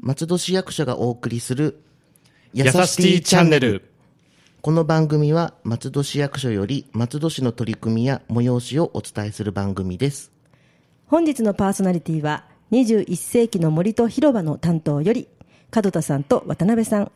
松戸市役所がお送りするやさしティチャンネル。この番組は松戸市役所より松戸市の取り組みや催しをお伝えする番組です。本日のパーソナリティは21世紀の森と広場の担当より門田さんと渡辺さん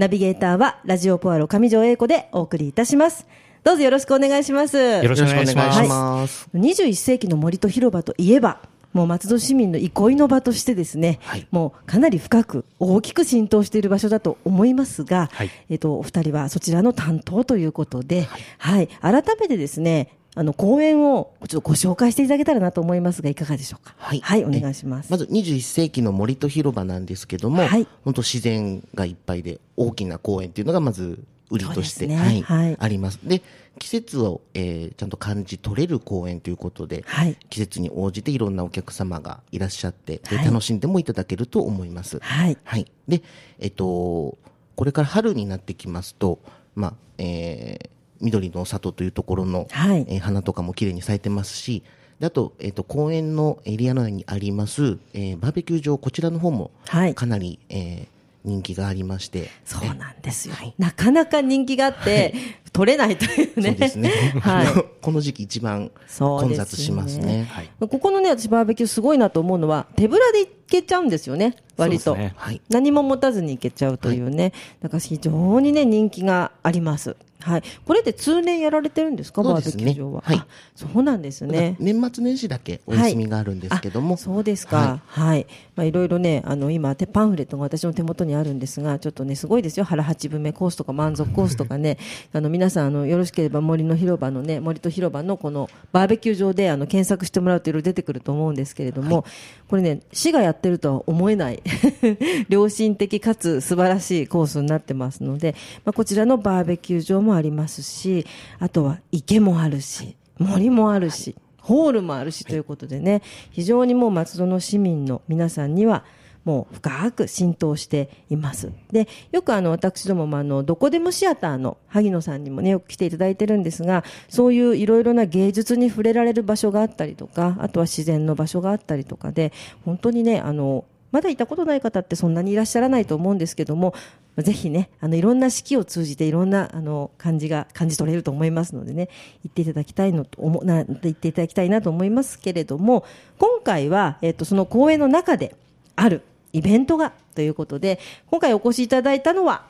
ナビゲーターはラジオポアロ上条英子でお送りいたします。どうぞよろしくお願いします。よろしくお願いします。よろしくお願い。します。21世紀の森と広場といえばもう松戸市民の憩いの場としてですね、はい。もうかなり深く大きく浸透している場所だと思いますが、はい。えっと、お二人はそちらの担当ということで、はい、改めてですね、あの、講演をちょっとご紹介していただけたらなと思いますが、いかがでしょうか？はいお願いします。まず21世紀の森と広場なんですけども、はい本当自然がいっぱいで大きな公園っていうのがまず売りとして、ねはいはいあります。で、季節を、えーちゃんと感じ取れる公園ということで、はい季節に応じていろんなお客様がいらっしゃって、ではい楽しんでもいただけると思います。はい。はい。で、えっと、これから春になってきますと、まあ、えー緑の里というところの、はい。えー花とかも綺麗に咲いてますし、であと、えっと、公園のエリア内にあります、えーバーベキュー場、こちらの方も、はい。かなり、えー人気がありまして、そうなんですよ。なかなか人気があって、取れないというね。そうですね。はい。この時期一番混雑しますね。はい。ここのね、私バーベキューすごいなと思うのは、手ぶらで行けちゃうんですよね、割と。ねはい。何も持たずに行けちゃうというね。だから非常にね、人気があります。はい。これで通年やられてるんですか、すねベキュー場は？はいあそうなんですね。年末年始だけお休みがあるんですけども、あそうですか。ははい。まあ、いろいろね、あの、今、てパンフレットが私の手元にあるんですが、ちょっとね、すごいですよ。腹八分目コースとか満足コースとかね、あの、皆さん、あの、よろしければ森の広場のね、森と広場のこのバーベキュー場で、あの、検索してもらうといろいろ出てくると思うんですけれども、これね、市がやってるとは思えない、良心的かつ素晴らしいコースになってますので、まあ、こちらのバーベキュー場もありますし、あとは池もあるし、森もあるし、ホールもあるしということでね、非常にもう松戸の市民の皆さんには、もう深く浸透しています。で、よくあの、私どももあの、どこでもシアターの萩野さんにもね、よく来ていただいてるんですが、そういういろいろな芸術に触れられる場所があったりとか、あとは自然の場所があったりとかで、本当にね、あの、まだ行ったことない方ってそんなにいらっしゃらないと思うんですけども、ぜひね、あの、いろんな四季を通じていろんな、あの、感じが、感じ取れると思いますのでね、行っていただきたいのと思、な、行っていただきたいなと思いますけれども、今回は、えっ、と、その公演の中であるイベントが、ということで、今回お越しいただいたのは、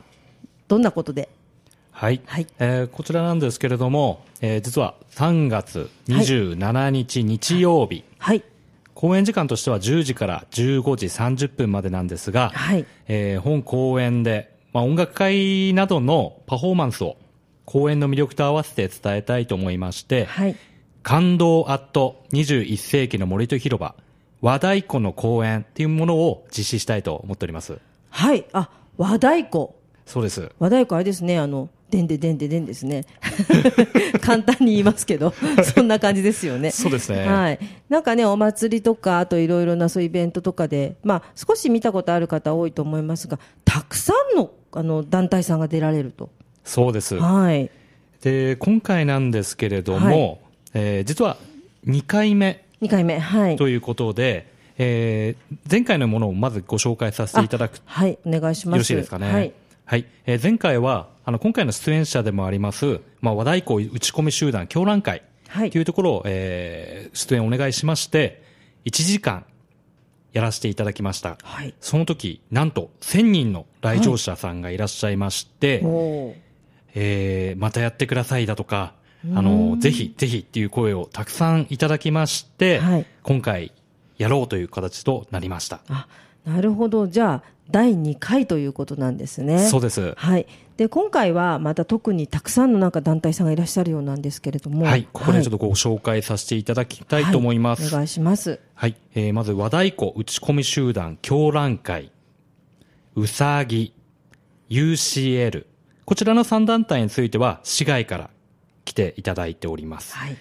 どんなことで？はい。はいえーこちらなんですけれども、えー実は3月27日日曜日、はい。公演時間としては10時から15時30分までなんですが、はいえー本公演で、まあ、音楽会などのパフォーマンスを公演の魅力と合わせて伝えたいと思いまして、はい。感動アット21世紀の森と広場和太鼓の公演っていうものを実施したいと思っております。はい。あ、和太鼓。そうです。和太鼓あれですね、あの、でんででんででんですね。簡単に言いますけど、そんな感じですよね。そうですねはい。なんかね、お祭りとか、あといろいろなそういうイベントとかで、まあ、少し見たことある方多いと思いますが、たくさんの、あの、団体さんが出られると。そうです。はい。で、今回なんですけれども、えー実は2回目2回目。はい。ということで、えー前回のものをまずご紹介させていただくあはい。お願いします。よろしいですかね？はい。はい。えー前回は、あの、今回の出演者でもあります、まあ、和太鼓打ち込み集団狂乱会はいというところを、えー出演お願いしまして、1時間やらせていただきました。はい。その時、なんと1000人の来場者さんがいらっしゃいまして、おーえーまたやってくださいだとか、あの、ぜひ、ぜひっていう声をたくさんいただきまして、はい今回やろうという形となりました。あ、なるほど。じゃあ、第2回ということなんですね。そうです。はい。で、今回はまた特にたくさんのなんか団体さんがいらっしゃるようなんですけれども。はい。ここでちょっととご紹介させていただきたいと思います。はい。お願いします。えーまず、和太鼓打ち込み集団狂乱会、うさぎ、UCL。こちらの3団体については、市外から来ていただいております。はい。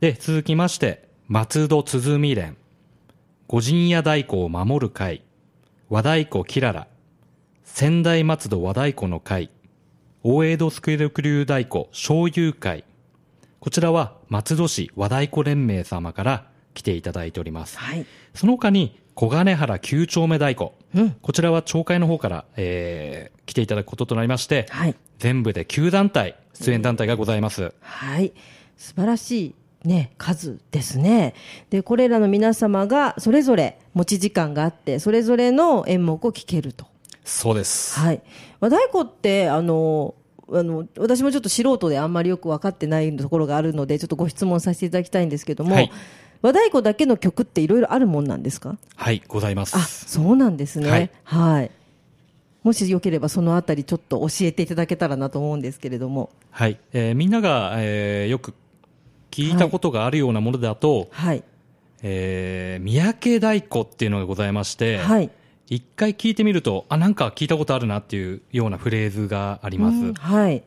で、続きまして、松戸鼓連、五神屋太鼓を守る会、和太鼓キララ、仙台松戸和太鼓の会、大江戸スクエルクリュー太鼓小友会、こちらは松戸市和太鼓連盟様から来ていただいております。はい。その他に、小金原九丁目太鼓。うん。こちらは町会の方から、えー、来ていただくこととなりまして、はい。全部で9団体、出演団体がございます。はい。素晴らしいね、数ですね。で、これらの皆様がそれぞれ持ち時間があって、それぞれの演目を聴けると。そうです。はい。和太鼓って、あの、あの、私もちょっと素人であんまりよく分かってないところがあるので、ちょっとご質問させていただきたいんですけども、はい和太鼓だけの曲っていろいろあるもんなんですか？はい、ございまあ、す。そうなんですね。はいはい。もしよければそのあたりちょっと教えていただけたらなと思うんですけれども。はい。えーみんなが、えーよく聞いたことがあるようなものだと、はい。えー三宅太鼓っていうのがございまして、はい。一回聞いてみると、あ、なんか聞いたことあるなっていうようなフレーズがあります。うんはい。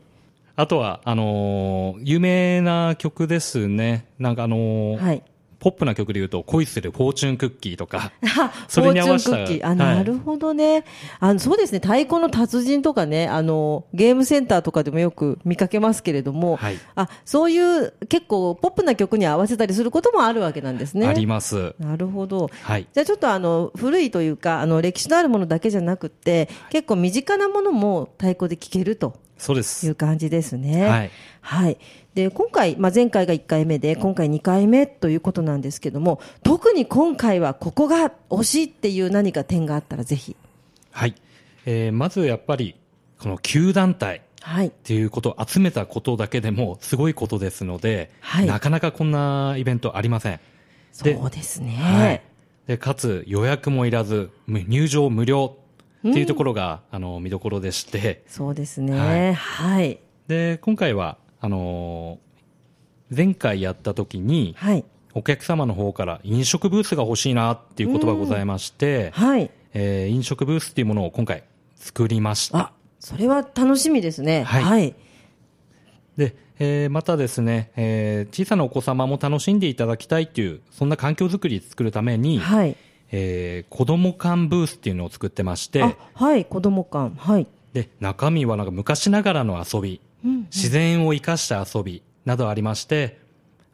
あとは、あのー有名な曲ですね。なんかあのーはい。ポップな曲で言うと、恋するフォーチュンクッキーとか、あ それに合わせたあ、はいなるほどね。あの、そうですね。太鼓の達人とかね、あの、ゲームセンターとかでもよく見かけますけれども、はいあ、そういう結構ポップな曲に合わせたりすることもあるわけなんですね。あります。なるほど。はい。じゃあちょっとあの、古いというか、あの、歴史のあるものだけじゃなくて、結構身近なものも太鼓で聴けるといそうですう。感じですね。はい。はい。で、今回、まあ、前回が1回目で、今回2回目ということなんですけども、特に今回はここが惜しいっていう何か点があったらぜひ。はい。えーまずやっぱり、この9団体。はい。っていうことを集めたことだけでもすごいことですので、はいなかなかこんなイベントありません。そうですね。はい。で、かつ予約もいらず、む入場無料っていうところが、あの、見どころでして、そうですね。はいはい。で、今回は、あのー前回やった時に、はい。お客様の方から飲食ブースが欲しいなっていう言葉がございまして、はい。えー飲食ブースっていうものを今回作りました。あ、それは楽しみですね。はいはい。で、えーまたですね、えー小さなお子様も楽しんでいただきたいっていう、そんな環境づくり作るために、はい。えー子供館ブースっていうのを作ってましてあ、、はい。子供館。はい。で、中身はなんか昔ながらの遊び、うん。自然を生かした遊びなどありまして、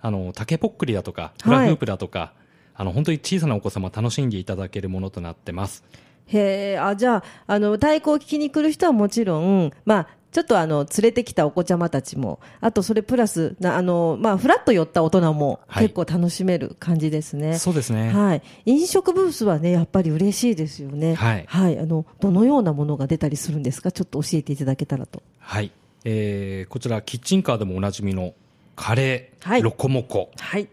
あの、竹ぽっくりだとか、フラフープだとか、あの、本当に小さなお子様楽しんでいただけるものとなってます。へえ、あ、じゃあ、あの、太鼓を聞きに来る人はもちろん、まあ、ちょっとあの、連れてきたお子ちゃまたちも、あとそれプラス、なあの、まあ、フラッと寄った大人もはい結構楽しめる感じですね。そうですね。はい。飲食ブースはね、やっぱり嬉しいですよね。はいはい。あの、どのようなものが出たりするんですか？ちょっと教えていただけたらと。はい。えーこちら、キッチンカーでもおなじみのカレー、はいロコモコはい。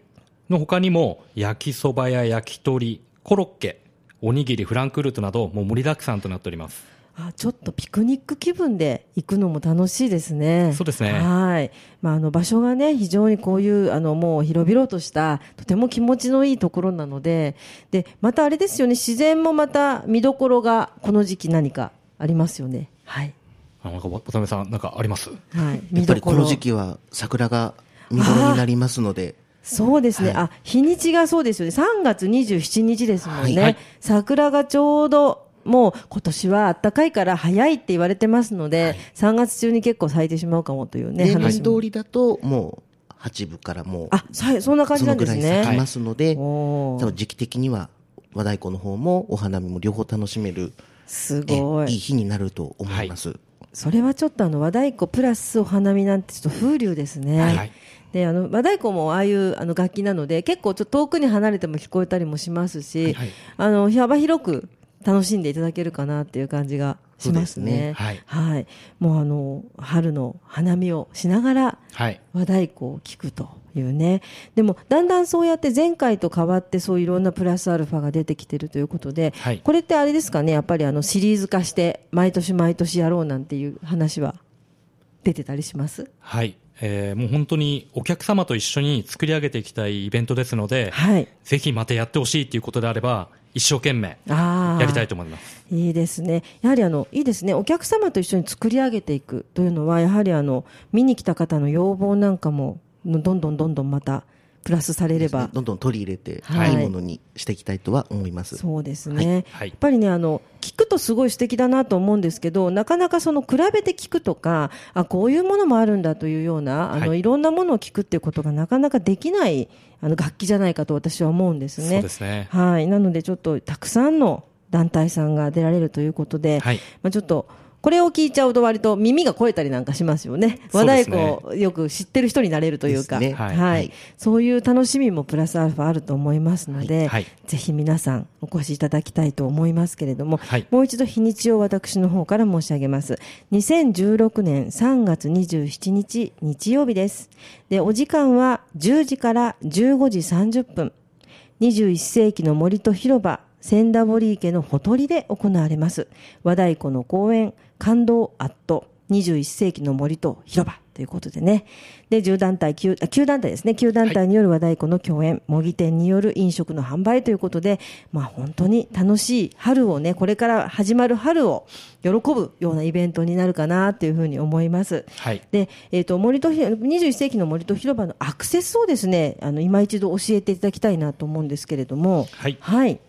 の他にも、焼きそばや焼き鳥、コロッケ、おにぎり、フランクフルトなど、もう盛りだくさんとなっております。あちょっとピクニック気分で行くのも楽しいですね。そうですねはい。まあ、あの、場所がね、非常にこういう、あの、もう広々とした、とても気持ちのいいところなので、で、またあれですよね、自然もまた見どころが、この時期何かありますよね。はい。あなんか、渡辺さん、なんかあります？はい。や。っぱりこの時期は桜が見頃になりますので、そうですね、はい。あ日にちがそうですよね、3月27日ですもんね、はい。はい桜がちょうどもう今年は暖かいから早いって言われてますので、3月中に結構咲いてしまうかもというね、例話通りだともう八分からもうあさそんな感じそのぐなんですね。らい咲きますので、多分時期的には和太鼓の方もお花見も両方楽しめるすえごい。いい日になると思います。それはちょっとあの和太鼓プラスお花見なんてちょっと風流ですね。はいであの和太鼓もああいうあの楽器なので結構ちょっと遠くに離れても聞こえたりもしますし、はいあの幅広く楽しんでいただけるかなっていう感じがしますね。すねはいはい。もうあの春の花見をしながらはい。和太鼓を聞くというね。でも、だんだんそうやって前回と変わってそういろんなプラスアルファが出てきてるということで、はいこれってあれですかね、やっぱりあのシリーズ化して毎年毎年やろうなんていう話は出てたりします？はい。えーもう本当にお客様と一緒に作り上げていきたいイベントですので、はい。ぜひまたやってほしいということであれば、一生懸命。やりたいと思います。いいですね。やはりあの、いいですね。お客様と一緒に作り上げていくというのは、やはりあの、見に来た方の要望なんかも、どんどんどんどんまたプラスされれば、どんどん取り入れて、はい。いいものにしていきたいとは思います。そうですね、はい。やっぱりねあの聞くとすごい素敵だなと思うんですけどなかなかその比べて聞くとかあこういうものもあるんだというようなあの、はい。い、ろんなものを聞くっていうことがなかなかできないあの楽器じゃないかと私は思うんですね。そうですね。はい、なのでちょっとたくさんの団体さんが出られるということで、はい。まあ、ちょっとこれを聞いちゃうと割と耳が肥えたりなんかしますよね。和太鼓をよく知ってる人になれるというか、ね。はい、はい。そういう楽しみもプラスアルファあると思いますので、はい。ぜひ皆さんお越しいただきたいと思いますけれども、はい。もう一度日にちを私の方から申し上げます。2016年3月27日日曜日です。で、お時間は10時から15時30分。21世紀の森と広場、千田堀池のほとりで行われます。和太鼓の公演、感動アット、21世紀の森と広場ということでね。で、10団体、9, あ9団体ですね。9団体による和太鼓の共演、模擬店による飲食の販売ということで、まあ本当に楽しい春をね、これから始まる春を喜ぶようなイベントになるかなというふうに思います。はい。で、えっ、と、森とひ、21世紀の森と広場のアクセスをですね、あの、今一度教えていただきたいなと思うんですけれども、はいはい。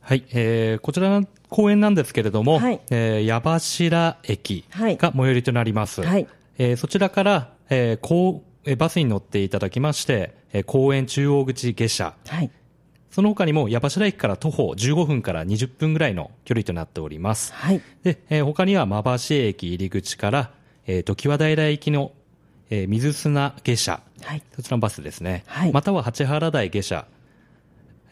はい、えーこちらの公園なんですけれども、はいえー矢柱駅はいが最寄りとなります。はいえーそちらから、えーこうえーバスに乗っていただきまして、えー公園中央口下車、はい。その他にも矢柱駅から徒歩15分から20分ぐらいの距離となっております。はい。で、えー他には馬橋駅入り口から、えー、時和平行きの、えー水砂下車、はい。そちらのバスですね。はいまたは八原台下車。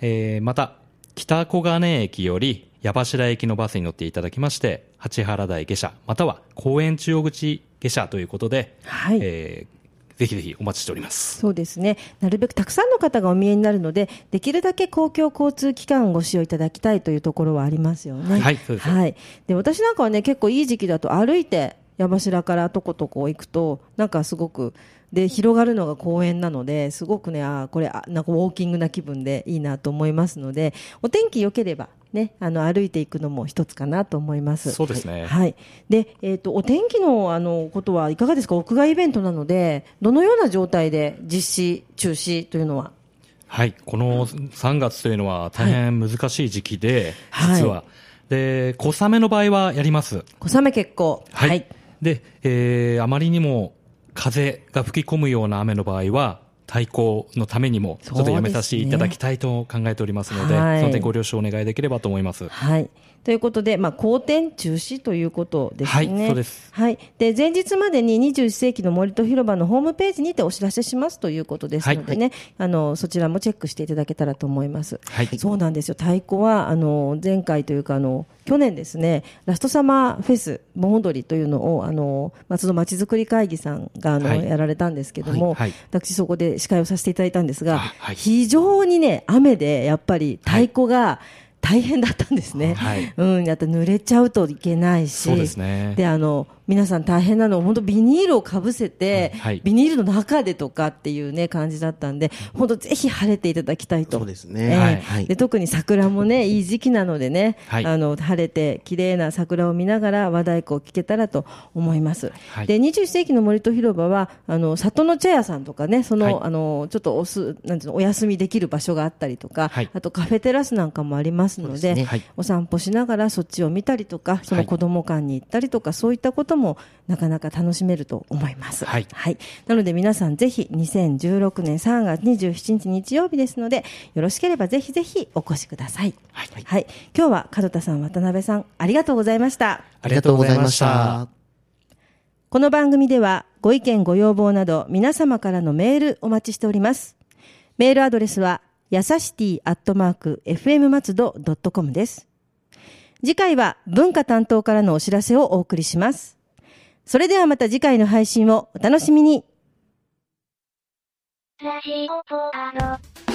えーまた、北小金駅より矢柱駅のバスに乗っていただきまして、八原台下車、または公園中央口下車ということで、はいえーぜひぜひお待ちしております。そうですね。なるべくたくさんの方がお見えになるので、できるだけ公共交通機関をご使用いただきたいというところはありますよね。はいそうですはい。で、私なんかはね、結構いい時期だと歩いて、矢柱からとことこ行くと、なんかすごく、で、広がるのが公園なので、すごくね、あーこれ、あなんかウォーキングな気分でいいなと思いますので、お天気良ければ、ね、あの、歩いていくのも一つかなと思います。そうですね。はい。で、えっ、と、お天気の、あの、ことはいかがですか？屋外イベントなので、どのような状態で実施、中止というのは？はい、この3月というのは大変難しい時期で、はい実は。で、小雨の場合はやります。小雨結構。はい。で、えーあまりにも風が吹き込むような雨の場合は、対抗のためにも、ちょっとやめさせていただきたいと考えておりますので、はいその点ご了承お願いできればと思います。はい。ということで、まあ、好転中止ということですね。はいそうです。はい。で、前日までに21世紀の森と広場のホームページにてお知らせしますということですのでね、あの、そちらもチェックしていただけたらと思います。はいそうなんですよ。太鼓は、あの、前回というか、あの、去年ですね、ラストサマーフェス、盆踊りというのを、あの、松戸まちづくり会議さんが、あの、はいやられたんですけども、はいはい私そこで司会をさせていただいたんですが、あはい。非常にね、雨で、やっぱり太鼓が大変だったんですね。はい。うん、やっぱ濡れちゃうといけないし、ですね。で、あの、皆さん大変なのは、本当ビニールをかぶせて、はいビニールの中でとかっていうね、感じだったんで、本当ぜひ晴れていただきたいと。そうですね。ええ。はいはい。で特に桜もね、いい時期なのでね、はい。あの、晴れて綺麗な桜を見ながら和太鼓を聴けたらと思います。はい。で、21世紀の森と広場は、あの、里の茶屋さんとかね、その、はい。あの、ちょっとおす、なんていうの、お休みできる場所があったりとか、はい。あとカフェテラスなんかもありますので、ね。はい。お散歩しながらそっちを見たりとか、その子供館に行ったりとか、そういったこともなかなか楽しめると思います。はいなので皆さんぜひ2016年3月27日日曜日ですので、よろしければぜひぜひお越しください。はい今日は門田さん、渡辺さん、ありがとうございました。ありがとうございました。この番組ではご意見ご要望など皆様からのメールお待ちしております。メールアドレスはやさしティアットマーク FM 松戸ドットコムです。次回は文化担当からのお知らせをお送りします。それではまた次回の配信をお楽しみに。ラジオポアロ。